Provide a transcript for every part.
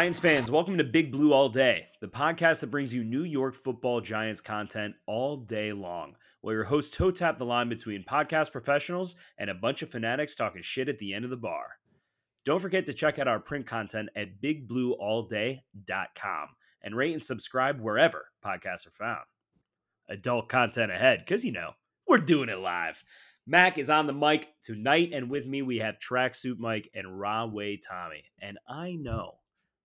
Giants fans, welcome to Big Blue All Day, the podcast that brings you New York football Giants content all day long. While your hosts toe tap the line between podcast professionals and a bunch of fanatics talking shit at the end of the bar. Don't forget to check out our print content at bigblueallday.com and rate and subscribe wherever podcasts are found. Adult content ahead, because you know, we're doing it live. Mac is on the mic tonight, and with me we have Tracksuit Mike and Raw Way Tommy. And I know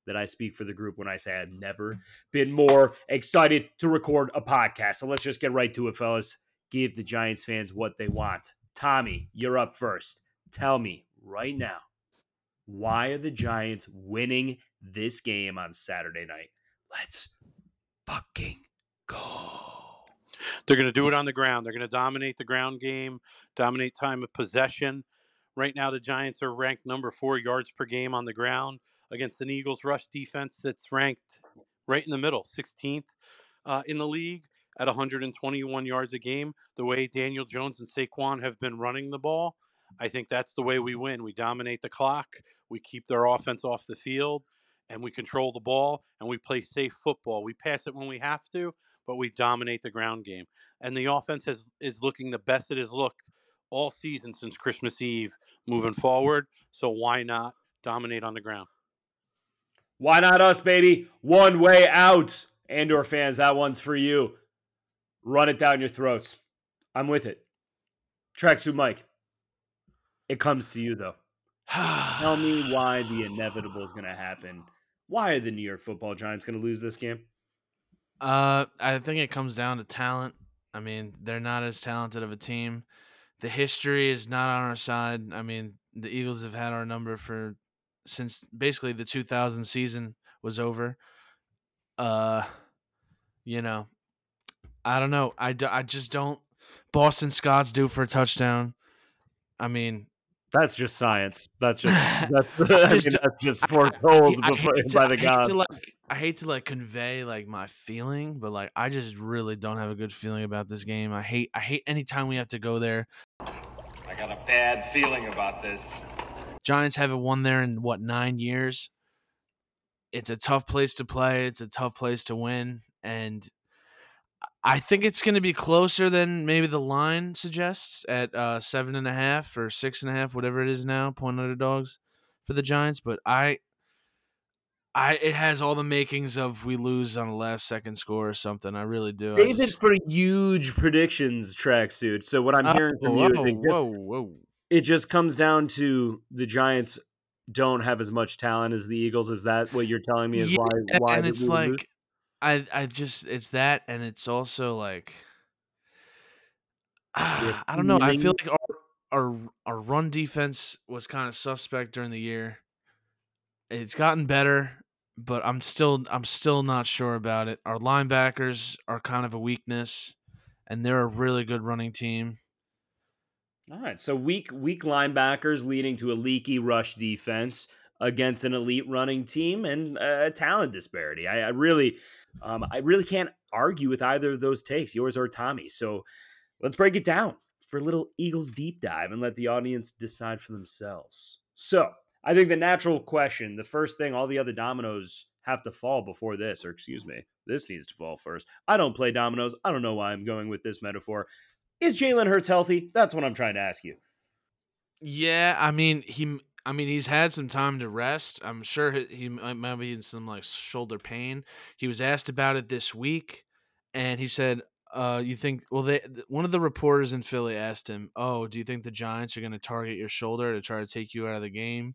that I speak for the group when I say I've never been more excited to record a podcast. So let's just get right to it, fellas. Give the Giants fans what they want. Tommy, you're up first. Tell me right now, why are the Giants winning this game on Saturday night? Let's fucking go. They're going to do it on the ground. They're going to dominate the ground game, dominate time of possession. Right now, the Giants are ranked number four yards per game on the ground against an Eagles rush defense that's ranked right in the middle, 16th uh, in the league at 121 yards a game. The way Daniel Jones and Saquon have been running the ball, I think that's the way we win. We dominate the clock, we keep their offense off the field, and we control the ball and we play safe football. We pass it when we have to, but we dominate the ground game. And the offense has, is looking the best it has looked all season since Christmas Eve moving forward. So why not dominate on the ground? Why not us, baby? One way out. Andor fans, that one's for you. Run it down your throats. I'm with it. Tracksuit Mike. It comes to you though. Tell me why the inevitable is going to happen. Why are the New York Football Giants going to lose this game? Uh, I think it comes down to talent. I mean, they're not as talented of a team. The history is not on our side. I mean, the Eagles have had our number for since basically the 2000 season was over. Uh, you know, I don't know. I, I just don't. Boston Scott's due for a touchdown. I mean, that's just science. That's just that's, I just, mean, that's just foretold I, I, before, to, by the gods. Like, I hate to like convey like my feeling, but like I just really don't have a good feeling about this game. I hate I hate anytime we have to go there. I got a bad feeling about this. Giants haven't won there in what nine years. It's a tough place to play. It's a tough place to win, and I think it's going to be closer than maybe the line suggests at uh, seven and a half or six and a half, whatever it is now, point underdogs for the Giants. But I, I it has all the makings of we lose on a last second score or something. I really do. Save just... it for huge predictions, tracksuit. So what I'm hearing from whoa, you is it just, whoa, whoa. It just comes down to the Giants don't have as much talent as the Eagles. Is that what you're telling me? Is yeah, why why and it's like. Lose? I I just it's that and it's also like uh, I don't know. I feel like our our our run defense was kind of suspect during the year. It's gotten better, but I'm still I'm still not sure about it. Our linebackers are kind of a weakness, and they're a really good running team. All right, so weak weak linebackers leading to a leaky rush defense against an elite running team and a talent disparity. I, I really um, I really can't argue with either of those takes, yours or Tommy. So let's break it down for a little Eagles deep dive and let the audience decide for themselves. So I think the natural question, the first thing all the other dominoes have to fall before this, or excuse me, this needs to fall first. I don't play dominoes. I don't know why I'm going with this metaphor. Is Jalen Hurts healthy? That's what I'm trying to ask you. Yeah, I mean he I mean, he's had some time to rest. I'm sure he, he might be in some like shoulder pain. He was asked about it this week, and he said, uh, "You think?" Well, they one of the reporters in Philly asked him, "Oh, do you think the Giants are going to target your shoulder to try to take you out of the game,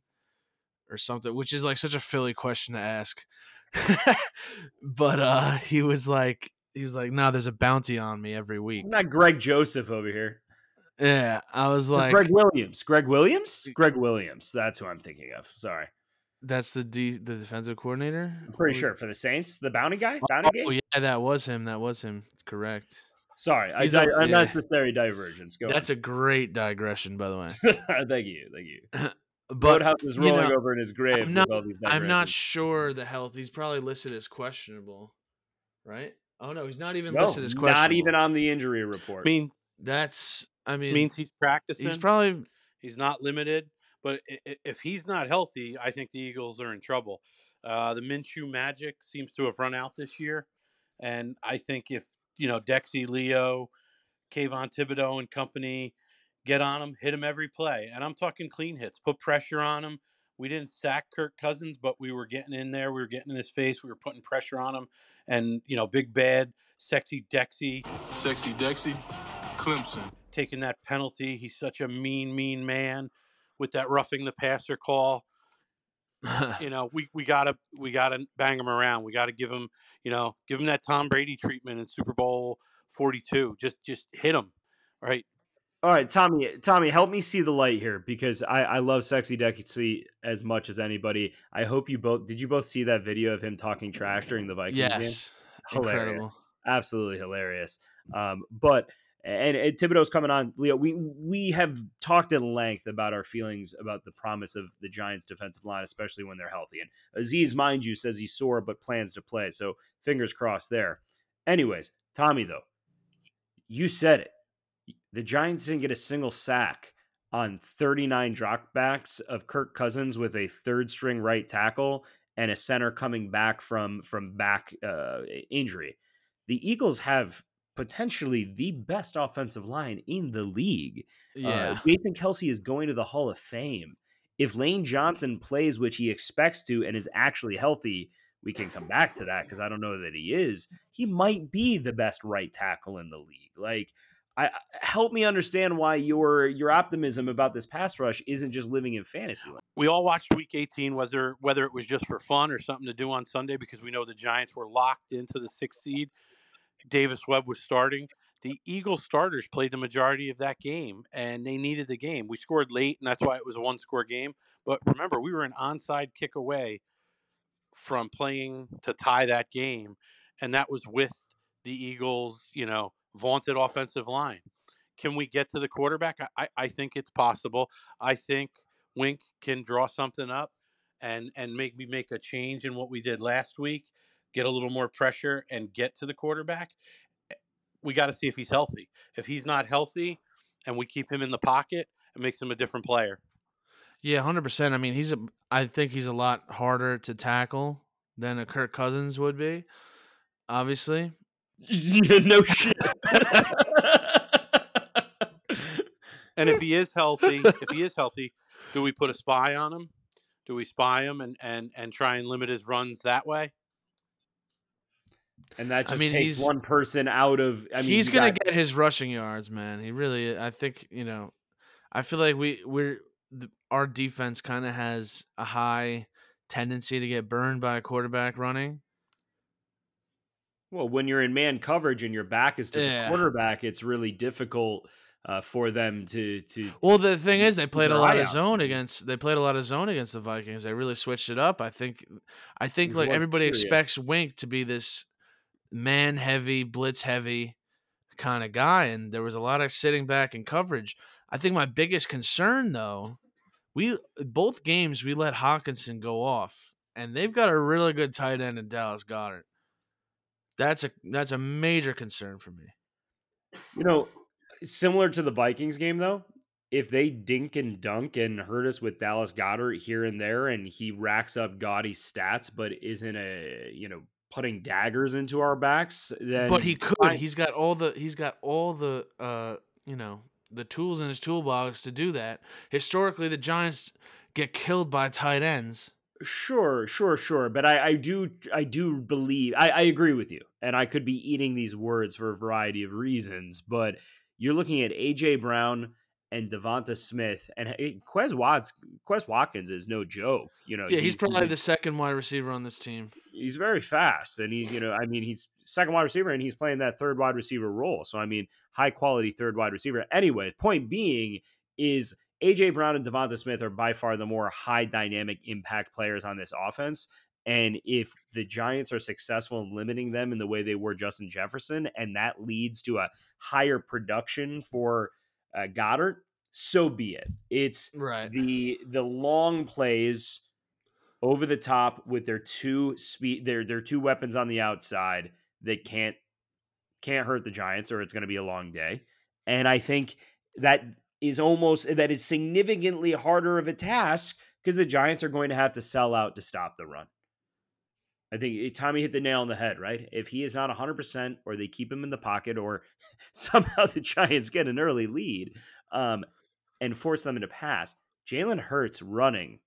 or something?" Which is like such a Philly question to ask. but uh, he was like, he was like, "No, there's a bounty on me every week." I'm not Greg Joseph over here. Yeah, I was like Gregg Williams. Gregg Williams? Gregg Williams. That's who I'm thinking of. Sorry. That's the D, the defensive coordinator. I'm pretty sure for the Saints, the bounty guy. Oh, bounty oh, yeah, that was him. That was him. Correct. Sorry, I, I, unnecessary yeah. divergence. Go. That's on. a great digression, by the way. thank you, thank you. but Roadhouse is rolling know, over in his grave. I'm not, I'm not sure the health. He's probably listed as questionable, right? Oh no, he's not even no, listed as questionable. Not even on the injury report. I mean, that's I mean, means he's practicing. He's probably he's not limited. But if he's not healthy, I think the Eagles are in trouble. Uh, the Minshew magic seems to have run out this year, and I think if you know Dexy, Leo, Kayvon Thibodeaux, and company get on him, hit him every play, and I'm talking clean hits, put pressure on him. We didn't sack Kirk Cousins, but we were getting in there. We were getting in his face. We were putting pressure on him, and you know, big bad, sexy Dexy, Sexy Dexy, Clemson. taking that penalty. He's such a mean, mean man with that roughing the passer call you know, we, we gotta we gotta bang him around. We gotta give him, you know, give him that Tom Brady treatment in Super Bowl forty two. Just just hit him, right? All right, Tommy. Tommy, help me see the light here because I, I love Sexy Dexy as much as anybody. I hope you both did. You both see that video of him talking trash during the Vikings game? yes, Hilarious. incredible. absolutely hilarious. Um, but and, and Thibodeaux's coming on, Leo. We we have talked at length about our feelings about the promise of the Giants' defensive line, especially when they're healthy. And Aziz, mind you, says he's sore but plans to play. So fingers crossed there. Anyways, Tommy, though, you said it. The Giants didn't get a single sack on 39 dropbacks of Kirk Cousins with a third string right tackle and a center coming back from from back uh, injury. The Eagles have potentially the best offensive line in the league. Yeah, Uh, Jason Kelce is going to the Hall of Fame. If Lane Johnson plays, which he expects to, and is actually healthy, we can come back to that because I don't know that he is. He might be the best right tackle in the league. Like, I help me understand why your your optimism about this pass rush isn't just living in fantasy. We all watched Week eighteen, whether whether it was just for fun or something to do on Sunday, because we know the Giants were locked into the sixth seed. Davis Webb was starting. The Eagles starters played the majority of that game, and they needed the game. We scored late, and that's why it was a one-score game. But remember, we were an onside kick away from playing to tie that game, and that was with the Eagles, you know, vaunted offensive line. Can we get to the quarterback? I, I- I think it's possible. I think Wink can draw something up and and make me make a change in what we did last week, get a little more pressure and get to the quarterback. Eh, We got to see if he's healthy. If he's not healthy and we keep him in the pocket, it makes him a different player. yeah, hundred percent. I mean, he's a. I think he's a lot harder to tackle than a Kirk Cousins would be. Obviously, no shit. And if he is healthy, if he is healthy, do we put a spy on him? Do we spy him and and and try and limit his runs that way? and that I just mean, takes he's- one person out of. I mean, he's gonna got- get his rushing yards, man. He really. I think you know. I feel like we we're the, our defense kind of has a high tendency to get burned by a quarterback running. Well, when you're in man coverage and your back is to Yeah. the quarterback, it's really difficult uh, for them to to. Well, the thing is, they played a lot of zone against. They played a lot of zone against the Vikings. They really switched it up. I think. I think like everybody period. expects Wink to be this man heavy, blitz heavy kind of guy, and there was a lot of sitting back and coverage. I think my biggest concern though, we both games we let Hockenson go off, and they've got a really good tight end in Dallas Goedert. That's a that's a major concern for me. You know, similar to the Vikings game though, if they dink and dunk and hurt us with Dallas Goedert here and there, and he racks up gaudy stats, but isn't a you know putting daggers into our backs, then but he could. He's got all the he's got all the uh you know the tools in his toolbox to do that. Historically, the Giants get killed by tight ends. Sure, sure, sure. But I, I do I do believe I, I agree with you. And I could be eating these words for a variety of reasons, but you're looking at AJ Brown and Devonta Smith and Quez Watts Quez Watkins is no joke. You know, Yeah, he's he- probably the second wide receiver on this team. he's very fast and he's you know i mean he's second wide receiver and he's playing that third wide receiver role so i mean high quality third wide receiver anyway point being is aj brown and devonta smith are by far the more high dynamic impact players on this offense and if the giants are successful in limiting them in the way they were justin jefferson and that leads to a higher production for uh, goedert so be it it's Right. the the long plays over the top with their two speed their their two weapons on the outside that can't can't hurt the Giants or it's going to be a long day. And I think that is almost that is significantly harder of a task because the Giants are going to have to sell out to stop the run. I think Tommy hit the nail on the head, right? If he is not 100% or they keep him in the pocket or somehow the Giants get an early lead um, and force them into pass, Jalen Hurts running,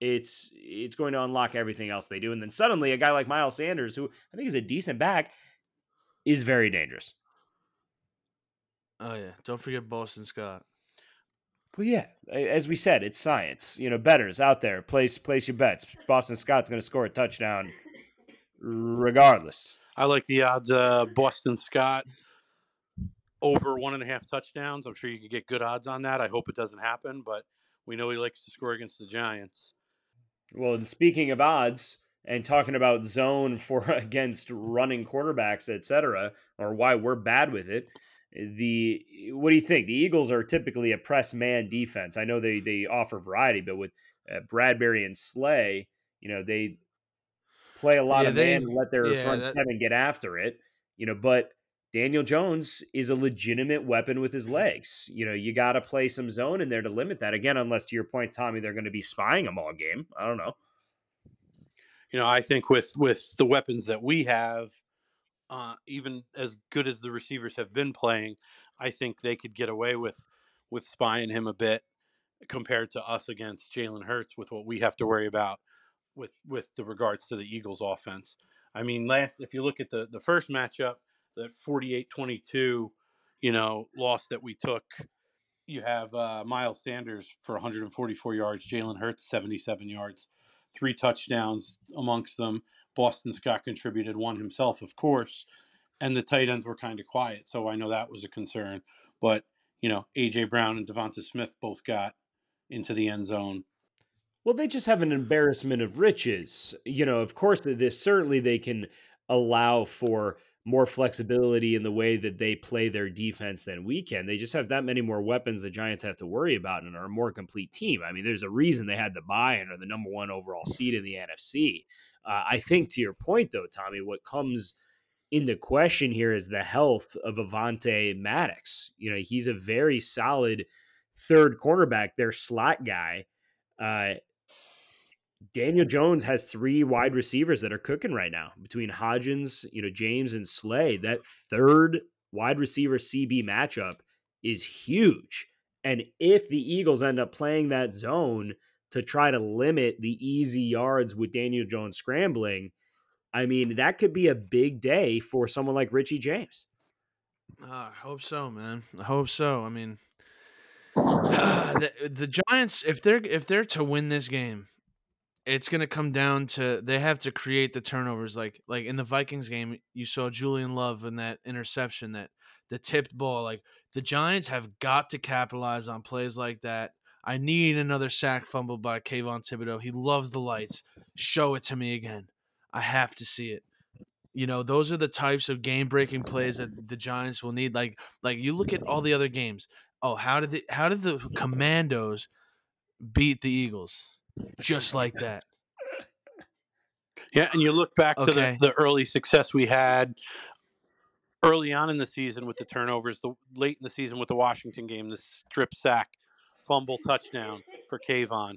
it's it's going to unlock everything else they do. And then suddenly a guy like Miles Sanders, who I think is a decent back, is very dangerous. Oh yeah, don't forget Boston Scott. Well, yeah, as we said, it's science. You know, betters out there, place place your bets. Boston Scott's going to score a touchdown, regardless. I like the odds. Uh, Boston Scott over one and a half touchdowns. I'm sure you could get good odds on that. I hope it doesn't happen, but we know he likes to score against the Giants. Well, and speaking of odds and talking about zone for against running quarterbacks, etc., or why we're bad with it, the what do you think? The Eagles are typically a press man defense. I know they they offer variety, but with uh, Bradberry and Slay, you know they play a lot yeah, of they, man and let their yeah, front that, seven get after it. You know, but Daniel Jones is a legitimate weapon with his legs. You know, you got to play some zone in there to limit that. Again, unless to your point, Tommy, they're going to be spying them all game. I don't know. You know, I think with with the weapons that we have, uh, even as good as the receivers have been playing, I think they could get away with with spying him a bit compared to us against Jalen Hurts with what we have to worry about with with the regards to the Eagles offense. I mean, last if you look at the the first matchup, the 48-22, you know, loss that we took, you have uh, Miles Sanders for 144 yards, Jalen Hurts 77 yards, three touchdowns amongst them. Boston Scott contributed one himself, of course, and the tight ends were kind of quiet. So I know that was a concern. But, you know, A.J. Brown and Devonta Smith both got into the end zone. Well, they just have an embarrassment of riches. You know, of course, this certainly they can allow for more flexibility in the way that they play their defense than we can. They just have that many more weapons the Giants have to worry about and are a more complete team. I mean, there's a reason they had the buy and are the number one overall seed in the NFC. Uh, I think to your point, though, Tommy, what comes into question here is the health of Avonte Maddox. You know, he's a very solid third cornerback, their slot guy. Uh, Daniel Jones has three wide receivers that are cooking right now between Hodgins, you know, James and Slay. That third wide receiver CB matchup is huge. And if the Eagles end up playing that zone, to try to limit the easy yards with Daniel Jones scrambling, I mean, that could be a big day for someone like Richie James. Uh, I hope so, man. I hope so. I mean, the, the Giants, if they're if they're to win this game, it's gonna come down to they have to create the turnovers. Like like in the Vikings game, you saw Julian Love in that interception, that the tipped ball. Like the Giants have got to capitalize on plays like that I need another sack fumble by Kayvon Thibodeaux. He loves the lights. Show it to me again. I have to see it. You know, those are the types of game breaking plays that the Giants will need. Like, like you look at all the other games. Oh, how did the how did the Commanders beat the Eagles? Just like that. Yeah, and you look back okay. to the, the early success we had early on in the season with the turnovers, the late in the season with the Washington game, the strip sack fumble touchdown for Kayvon.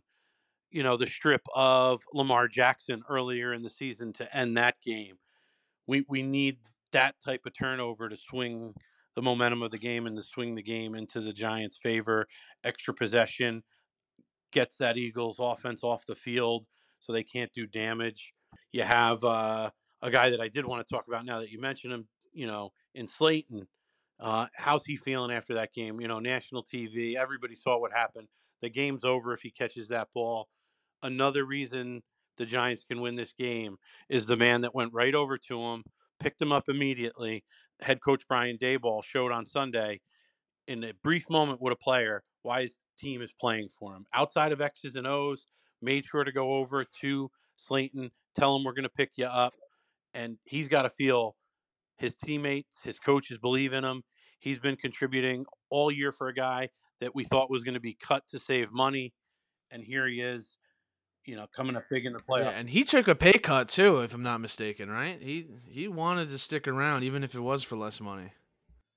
You know, the strip of Lamar Jackson earlier in the season to end that game. We we need that type of turnover to swing the momentum of the game and to swing the game into the Giants' favor. Extra possession gets that Eagles offense off the field so they can't do damage. You have uh, a guy that I did want to talk about now that you mentioned him, you know, in Slayton, uh, how's he feeling after that game? You know, national TV, everybody saw what happened. The game's over if he catches that ball. Another reason the Giants can win this game is the man that went right over to him, picked him up immediately. Head coach Brian Daboll showed on Sunday in a brief moment with a player why his team is playing for him. Outside of X's and O's, made sure to go over to Slayton, tell him we're going to pick you up. And he's got to feel his teammates, his coaches believe in him. He's been contributing all year for a guy that we thought was going to be cut to save money, and here he is, you know, coming up big in the playoffs. Yeah, and he took a pay cut too, if I'm not mistaken, right? He he wanted to stick around even if it was for less money.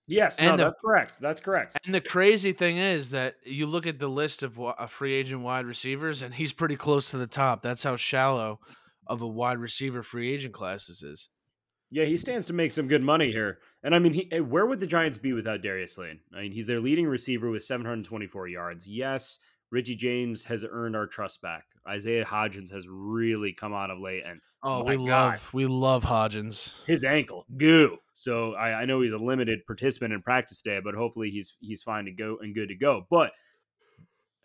Yes, and no, the, that's correct. That's correct. And the crazy thing is that you look at the list of a free agent wide receivers, and he's pretty close to the top. That's how shallow of a wide receiver free agent class this is. Yeah, he stands to make some good money here. And I mean, he, eh, where would the Giants be without Darius Lane? I mean, he's their leading receiver with 724 yards. Yes, Richie James has earned our trust back. Isaiah Hodgins has really come on of late, and Oh, we God. love we love Hodgins. his ankle goo. So I, I know he's a limited participant in practice today, but hopefully he's he's fine to go and good to go. But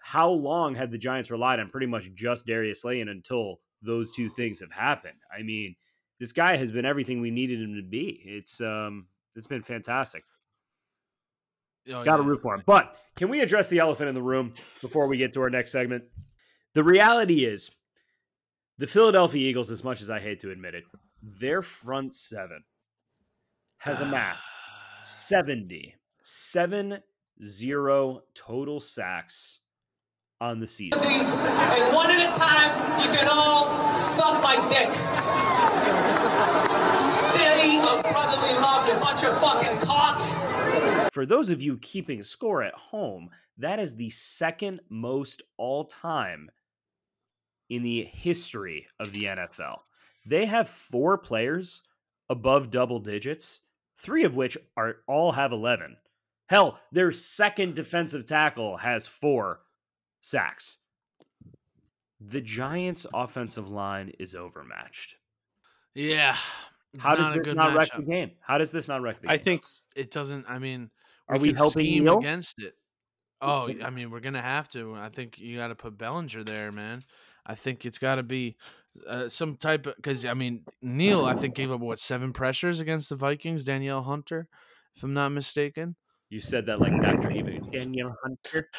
how long had the Giants relied on pretty much just Darius Lane until those two things have happened? I mean, this guy has been everything we needed him to be. It's um it's been fantastic. Oh, Got to yeah. root for him. But can we address the elephant in the room before we get to our next segment? The reality is, the Philadelphia Eagles, as much as I hate to admit it, their front seven has amassed 70, 7 0 total sacks on the season. and one at a time, you can all suck my dick. For those of you keeping score at home, that is the second most all time in the history of the NFL. They have four players above double digits, three of which are all have 11. Hell, their second defensive tackle has four sacks. The Giants' offensive line is overmatched. Yeah. it's How does not a this good not wreck the game? How does this not wreck the game? I think It doesn't. I mean, Are we can helping scheme Neal? against it? Oh, I mean, we're gonna have to. I think you got to put Bellinger there, man. I think it's got to be uh, some type of because I mean Neal. I think gave up what seven pressures against the Vikings. Danielle Hunter, if I'm not mistaken. You said that like Dr. Eva. Daniel Hunter.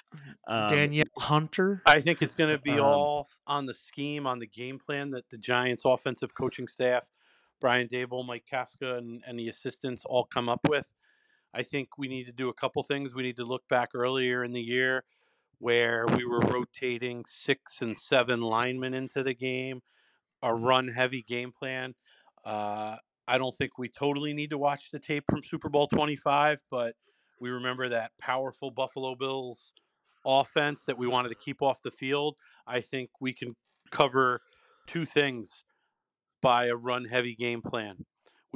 Um, Danielle Hunter. I think it's going to be Um, all on the scheme, on the game plan that the Giants' offensive coaching staff, Brian Daboll, Mike Kafka, and, and the assistants all come up with. I think we need to do a couple things. We need to look back earlier in the year where we were rotating six and seven linemen into the game, a run heavy game plan. Uh, I don't think we totally need to watch the tape from Super Bowl 25, but we remember that powerful Buffalo Bills offense that we wanted to keep off the field. I think we can cover two things by a run heavy game plan.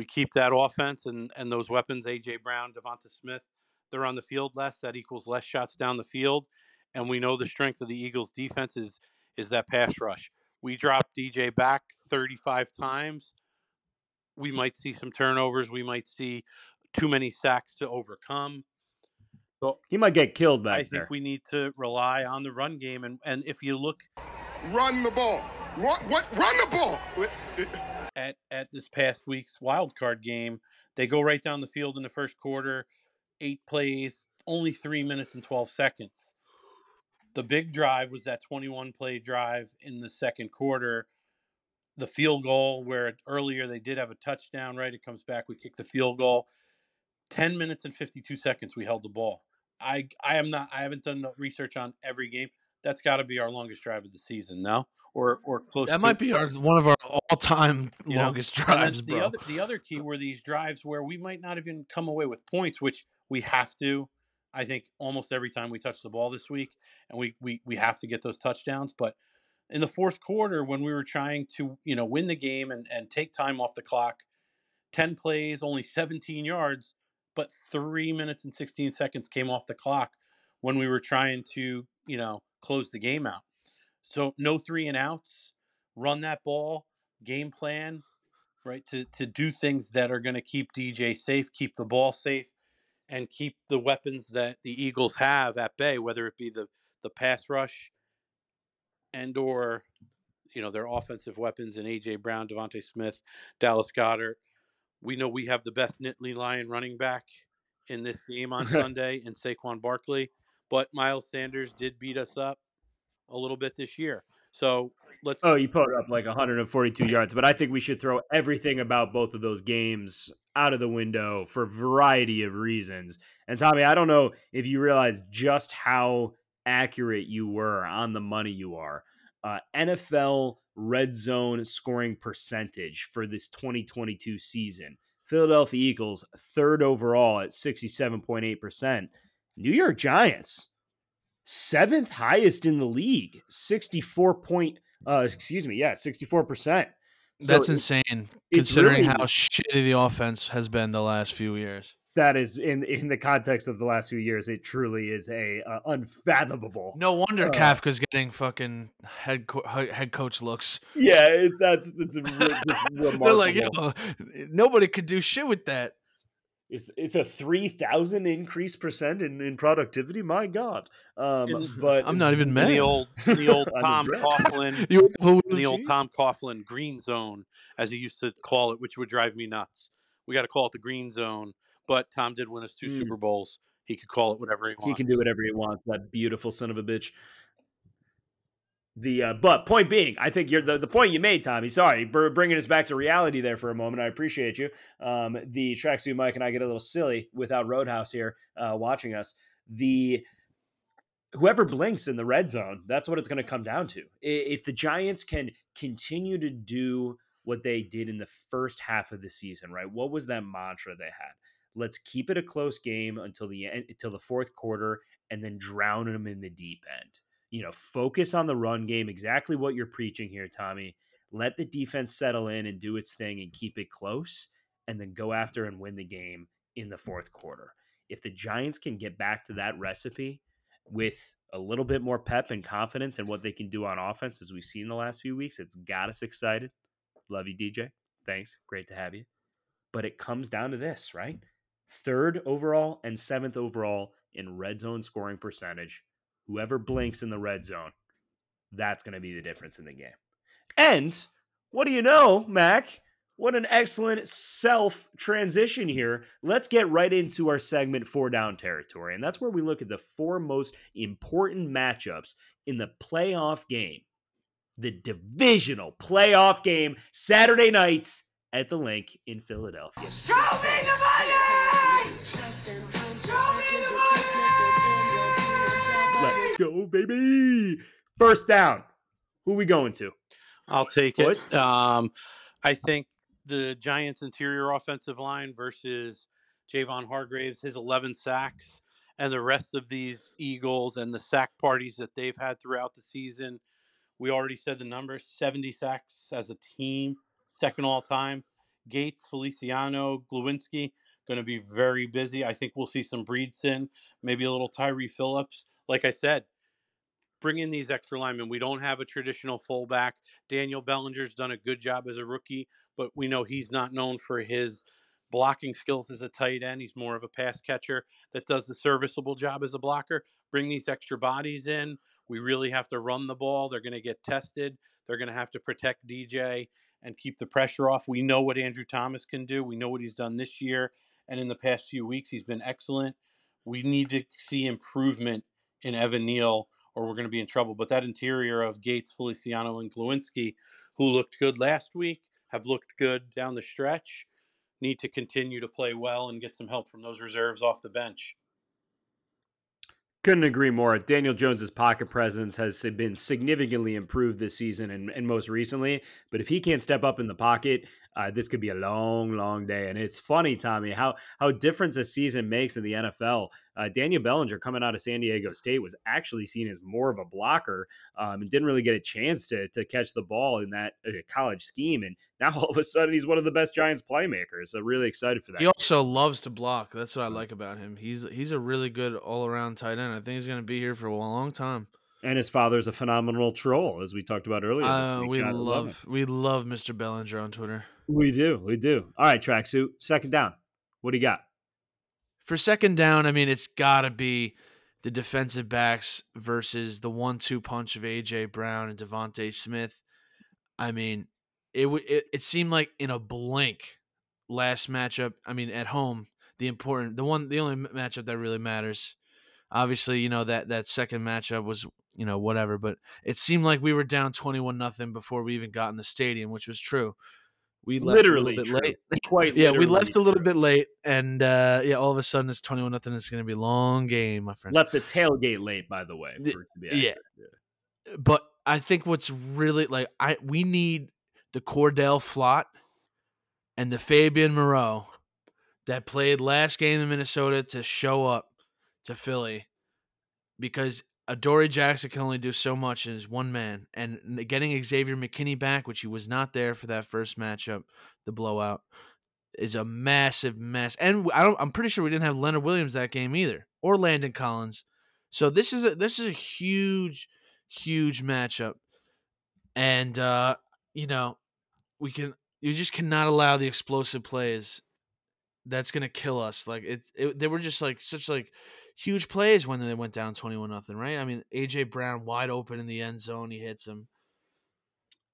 We keep that offense and, and those weapons, AJ Brown, Devonta Smith, they're on the field less. That equals less shots down the field. And we know the mm-hmm. strength of the Eagles defense is is that pass rush. We drop DJ back 35 times. We might see some turnovers. We might see too many sacks to overcome. So He might get killed back there. I think we need to rely on the run game. And, and if you look Run the ball. Run, what? Run the ball. At, at this past week's wild card game, they go right down the field in the first quarter, eight plays, only three minutes and 12 seconds. The big drive was that 21 play drive in the second quarter. The field goal, where earlier they did have a touchdown, right? It comes back, we kick the field goal. 10 minutes and 52 seconds we held the ball. I I am not I haven't done research on every game. That's got to be our longest drive of the season, no? Or or close That to might be our one of our all time know? longest And drives, the other the other key were these drives where we might not even come away with points, which we have to. I think almost every time we touch the ball this week, and we we we have to get those touchdowns. But in the fourth quarter, when we were trying to you know win the game and and take time off the clock, ten plays, only seventeen yards, but three minutes and sixteen seconds came off the clock when we were trying to you know close the game out. So no three and outs, run that ball, game plan, right? To to do things that are going to keep DJ safe, keep the ball safe, and keep the weapons that the Eagles have at bay, whether it be the the pass rush and or you know their offensive weapons in AJ Brown, Devontae Smith, Dallas Goedert. We know we have the best Nittany Lion running back in this game on Sunday in Saquon Barkley, but Miles Sanders did beat us up a little bit this year. So let's Oh, you put up like 142 yards, but I think we should throw everything about both of those games out of the window for a variety of reasons. And Tommy, I don't know if you realize just how accurate you were on the money you are. Uh, NFL red zone scoring percentage for this 2022 season. Philadelphia Eagles third overall at 67.8%. New York Giants seventh highest in the league, 64 point uh excuse me, yeah, 64%. That's So it- insane, it's considering really- how shitty the offense has been the last few years. that is in in the context of the last few years, it truly is a uh, unfathomable. No wonder Uh, Kafka's getting fucking head co- head coach looks. Yeah, it's that's it's a re- just They're like, yo, nobody could do shit with that. It's it's a three thousand increase percent in, in productivity. My God, um, In- but I'm not even In mad. the old, the old Tom. Coughlin, You went to Blue in the old Tom Coughlin green zone, as he used to call it, which would drive me nuts. We got to call it the green zone. But Tom did win us two Mm. Super Bowls. He could call it whatever he wants. He can do whatever he wants. That beautiful son of a bitch. The uh, but point being, I think you're the, the point you made, Tommy. Sorry, br- bringing us back to reality there for a moment. I appreciate you. Um, the tracksuit Mike and I get a little silly without Roadhouse here uh, watching us. The whoever blinks in the red zone, that's what it's going to come down to. If the Giants can continue to do what they did in the first half of the season, right? What was that mantra they had? Let's keep it a close game until the end, until the fourth quarter, and then drown them in the deep end. You know, focus on the run game. Exactly what you're preaching here, Tommy. Let the defense settle in and do its thing and keep it close, and then go after and win the game in the fourth quarter. If the Giants can get back to that recipe with a little bit more pep and confidence in what they can do on offense, as we've seen the last few weeks, it's got us excited. Love you, DJ. Thanks. Great to have you. But it comes down to this, right? Third overall and seventh overall in red zone scoring percentage. Whoever blinks in the red zone, that's going to be the difference in the game. And what do you know, Mac? What an excellent self transition here. Let's get right into our segment four down territory. And that's where we look at the four most important matchups in the playoff game. The divisional playoff game Saturday night at the Linc in Philadelphia. Let's go, baby. First down. Who we going to? I'll take Boys? it. Um, I think the Giants' interior offensive line versus Javon Hargraves, his 11 sacks, and the rest of these Eagles and the sack parties that they've had throughout the season. We already said the number 70 sacks as a team, second all time. Gates, Feliciano, Glowinski, going to be very busy. I think we'll see some Bredeson, maybe a little Tyree Phillips. Like I said, bring in these extra linemen. We don't have a traditional fullback. Daniel Bellinger's done a good job as a rookie, but we know he's not known for his blocking skills as a tight end. He's more of a pass catcher that does the serviceable job as a blocker. Bring these extra bodies in. We really have to run the ball. They're going to get tested. They're going to have to protect DJ and keep the pressure off. We know what Andrew Thomas can do. We know what he's done this year and in the past few weeks. He's been excellent. We need to see improvement in Evan Neal or we're going to be in trouble. But that interior of Gates, Feliciano, and Glowinski, who looked good last week, have looked good down the stretch, need to continue to play well and get some help from those reserves off the bench. Couldn't agree more. Daniel Jones's pocket presence has been significantly improved this season and, and most recently. But if he can't step up in the pocket, uh, this could be a long, long day. And it's funny, Tommy, how how difference a season makes in the NFL. Uh, Daniel Bellinger coming out of San Diego State was actually seen as more of a blocker um, and didn't really get a chance to to catch the ball in that uh, college scheme. And now all of a sudden he's one of the best Giants playmakers. So really excited for that. He also loves to block. That's what I like about him. He's he's a really good all around tight end. I think he's going to be here for a long time. And his father's a phenomenal troll, as we talked about earlier. Uh, we love love we love Mr. Bellinger on Twitter. We do. We do. All right, tracksuit. Second down. What do you got? For second down, I mean it's got to be the defensive backs versus the one-two punch of AJ Brown and Devonte Smith. I mean, it would it, it seemed like in a blink last matchup. I mean, at home, the important the one the only matchup that really matters. Obviously, you know that that second matchup was you know whatever, but it seemed like we were down twenty-one nothing before we even got in the stadium, which was true. We left Literally a little bit late. Quite. Yeah, we left a little bit late, and uh, yeah, all of a sudden it's twenty-one nothing. It's going to be a long game, my friend. Left the tailgate late, by the way. The- for it to yeah. But I think what's really like, I we need the Cordell Flott and the Fabian Moreau that played last game in Minnesota to show up to Philly because Adoree Jackson can only do so much as one man, and getting Xavier McKinney back, which he was not there for that first matchup, the blowout, is a massive mess. And I don't, I'm pretty sure we didn't have Leonard Williams that game either, or Landon Collins. So this is a this is a huge, huge matchup, and uh, you know, we can you just cannot allow the explosive plays. That's gonna kill us. Like it, it they were just like such like huge plays when they went down twenty one nothing. Right? I mean, AJ Brown wide open in the end zone, he hits him.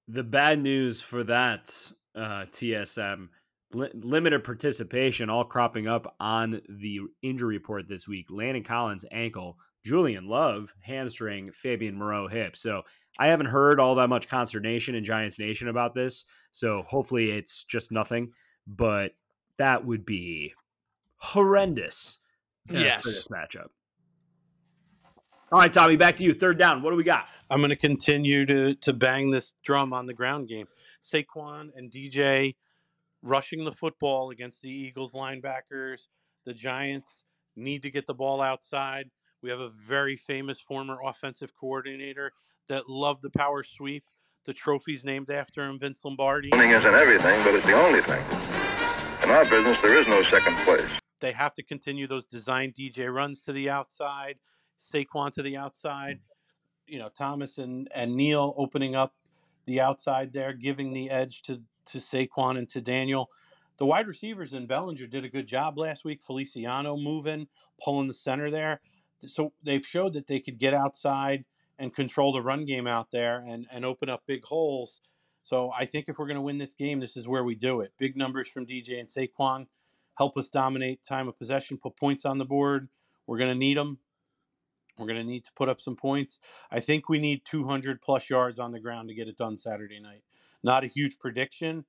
The bad news for that uh, TSM li- limited participation, all cropping up on the injury report this week. Landon Collins ankle, Julian Love hamstring, Fabian Moreau hip. So I haven't heard all that much consternation in Giants Nation about this. So hopefully it's just nothing. But that would be horrendous. Uh, for Yes. this matchup. All right, Tommy, back to you. Third down. What do we got? I'm going to continue to to bang this drum on the ground game. Saquon and DJ rushing the football against the Eagles linebackers. The Giants need to get the ball outside. We have a very famous former offensive coordinator that loved the power sweep. The trophy's named after him, Vince Lombardi. Winning isn't everything, but it's the only thing. In our business, there is no second place. They have to continue those design DJ runs to the outside, Saquon to the outside. Mm-hmm. You know, Thomas and, and Neal opening up the outside there, giving the edge to, to Saquon and to Daniel. The wide receivers in Bellinger did a good job last week. Feliciano moving, pulling the center there. So they've showed that they could get outside and control the run game out there and, and open up big holes. So I think if we're going to win this game, this is where we do it. Big numbers from DJ and Saquon help us dominate time of possession, put points on the board. We're going to need them. We're going to need to put up some points. I think we need 200 plus yards on the ground to get it done Saturday night. Not a huge prediction.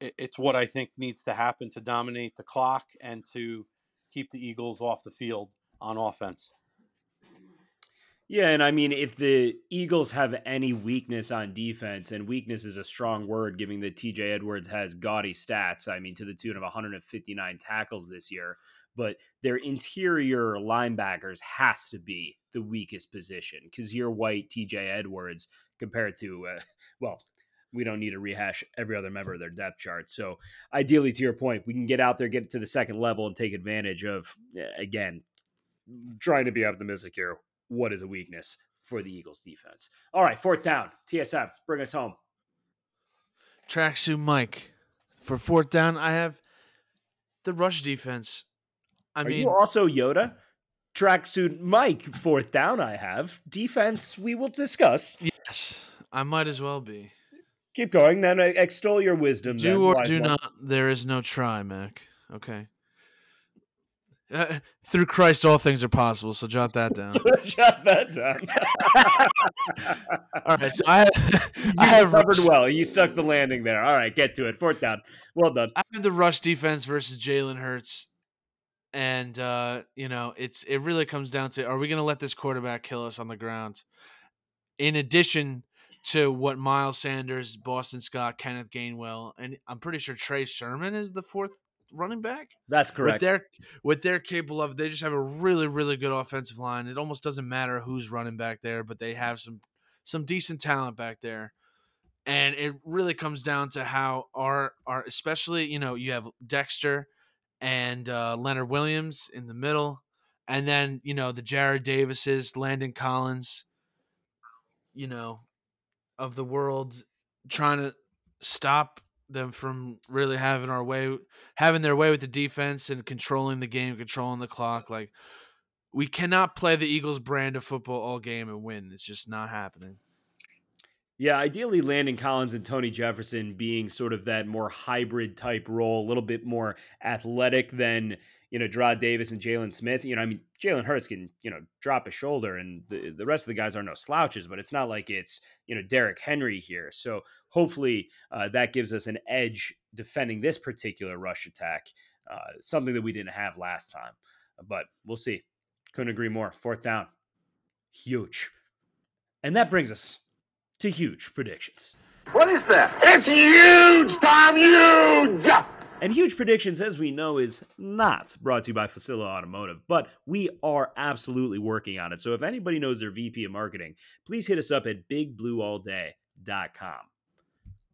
It's what I think needs to happen to dominate the clock and to keep the Eagles off the field on offense. Yeah, and I mean, if the Eagles have any weakness on defense, and weakness is a strong word, given that TJ Edwards has gaudy stats, I mean, to the tune of 159 tackles this year, but their interior linebackers has to be the weakest position because you're white TJ Edwards compared to, uh, well, we don't need to rehash every other member of their depth chart. So, ideally, to your point, we can get out there, get to the second level, and take advantage of, uh, again, trying to be optimistic here what is a weakness for the Eagles defense. All right, fourth down. TSM, bring us home. Tracksuit Mike. For fourth down, I have the rush defense. I Are mean, you also Yoda? Tracksuit Mike, fourth down, I have. Defense, we will discuss. yes, I might as well be. Keep going, then extol your wisdom. then, Do or wise do not. There is no try, Mac. Okay. Uh, through Christ, all things are possible. So jot that down. Jot that down. all right. So I have, I you have covered well. You stuck the landing there. All right, get to it. Fourth down. Well done. I have the rush defense versus Jalen Hurts, and uh, you know it's it really comes down to are we going to let this quarterback kill us on the ground? In addition to what Miles Sanders, Boston Scott, Kenneth Gainwell, and I'm pretty sure Trey Sermon is the fourth running back. That's correct. With their what they're capable of, they just have a really really good offensive line. It almost doesn't matter who's running back there, but they have some some decent talent back there. And it really comes down to how our our especially you know you have Dexter and uh, Leonard Williams in the middle, and then you know the Jarrad Davises, Landon Collins, you know, of the world trying to stop them from really having our way having their way with the defense and controlling the game, controlling the clock. Like we cannot play the Eagles brand of football all game and win. It's just not happening. Yeah, ideally Landon Collins and Tony Jefferson being sort of that more hybrid type role, a little bit more athletic than, you know, Gerard Davis and Jaylon Smith. You know, I mean, Jalen Hurts can, you know, drop a shoulder and the, the rest of the guys are no slouches, but it's not like it's, you know, Derrick Henry here. So hopefully uh, that gives us an edge defending this particular rush attack, uh, something that we didn't have last time. But we'll see. Couldn't agree more. Fourth down. Huge. And that brings us to huge predictions. What is that? It's huge, Tom, huge! And huge predictions, as we know, is not brought to you by Facilla Automotive, but we are absolutely working on it. So if anybody knows their VP of marketing, please hit us up at bigblueallday.com.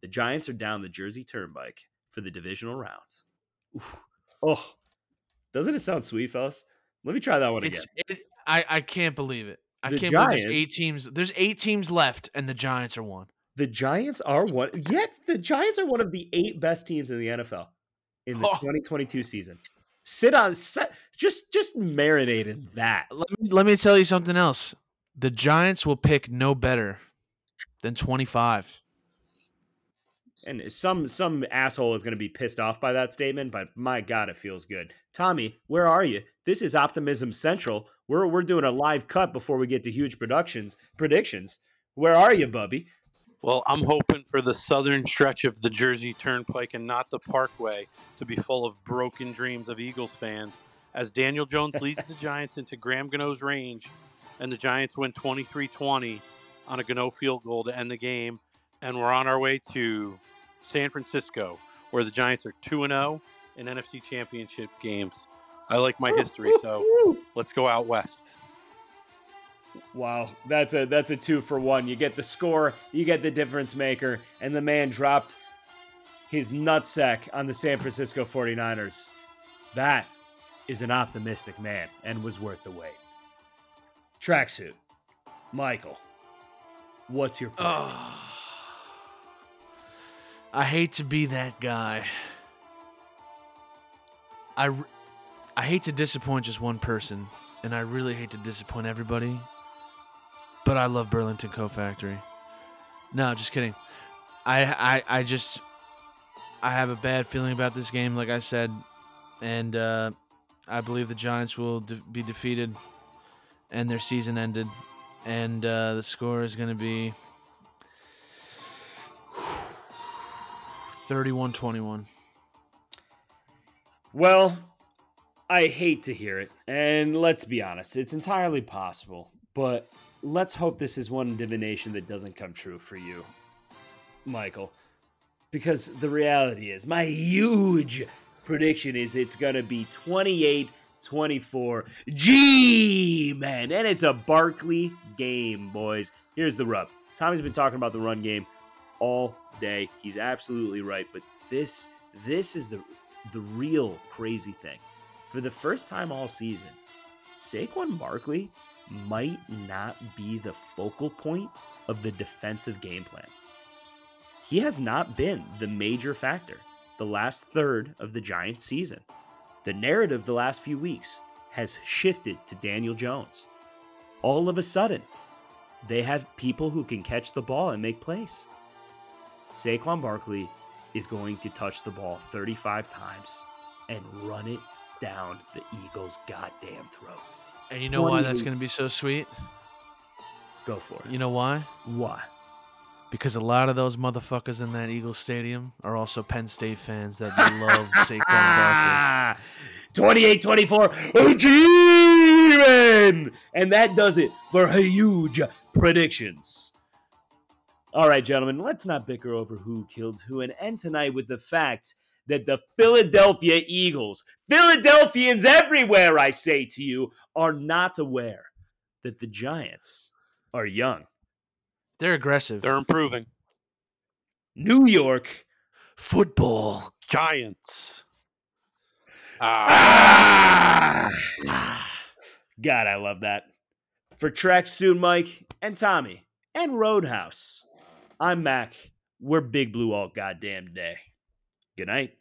The Giants are down the Jersey Turnpike for the divisional round. Oof. Oh, doesn't it sound sweet, fellas? Let me try that one It's again. it, I I can't believe it. I The can't believe there's Giants- eight teams. There's eight teams left, and the Giants are one. The Giants are one. Yet the Giants are one of the eight best teams in the NFL in the Oh. 2022 season. Sit on set. Just just marinate in that. Let me let me tell you something else. The Giants will pick no better than 25. And some some asshole is going to be pissed off by that statement, but my God, it feels good. Tommy, where are you? This is Optimism Central. We're we're doing a live cut before we get to huge productions predictions. Where are you, Bubby? Well, I'm hoping for the southern stretch of the Jersey Turnpike and not the Parkway to be full of broken dreams of Eagles fans as Daniel Jones leads the Giants into Graham Gano's range and the Giants win 23 20 on a Gano field goal to end the game. And we're on our way to San Francisco, where the Giants are 2 0 in NFC championship games. I like my history, so let's go out west. Wow, that's a that's a two for one. You get the score, you get the difference maker, and the man dropped his nutsack on the San Francisco 49ers. That is an optimistic man and was worth the wait. Tracksuit. Michael. What's your? Ugh. I hate to be that guy. I, I hate to disappoint just one person, and I really hate to disappoint everybody. But I love Burlington Coat Factory. No, just kidding. I I I just I have a bad feeling about this game, like I said, and uh, I believe the Giants will de- be defeated, and their season ended, and uh, the score is going to be 31-21. Well, I hate to hear it. And let's be honest, it's entirely possible. But let's hope this is one divination that doesn't come true for you, Michael. Because the reality is, my huge prediction is it's going to be 28 24 G man. And it's a Barkley game, boys. Here's the rub Tommy's been talking about the run game all day. He's absolutely right. But this, this is the the real crazy thing. For the first time all season, Saquon Barkley might not be the focal point of the defensive game plan. He has not been the major factor the last third of the Giants season. The narrative the last few weeks has shifted to Daniel Jones. All of a sudden, they have people who can catch the ball and make plays. Saquon Barkley is going to touch the ball 35 times and run it down the Eagles' goddamn throat. And you know why that's going to be so sweet? Go for it. You know why? Why? Because a lot of those motherfuckers in that Eagles stadium are also Penn State fans that love Saquon Barkley. Ah, 28 24. Oh, G-Man! And that does it for huge predictions. All right, gentlemen, let's not bicker over who killed who and end tonight with the fact that the Philadelphia Eagles, Philadelphians everywhere, I say to you, are not aware that the Giants are young. They're aggressive. They're improving. New York football. Giants. Ah. Ah! God, I love that. For Tracksuit Mike and Tommy and Roadhouse, I'm Mac. We're Big Blue all goddamn day. Good night.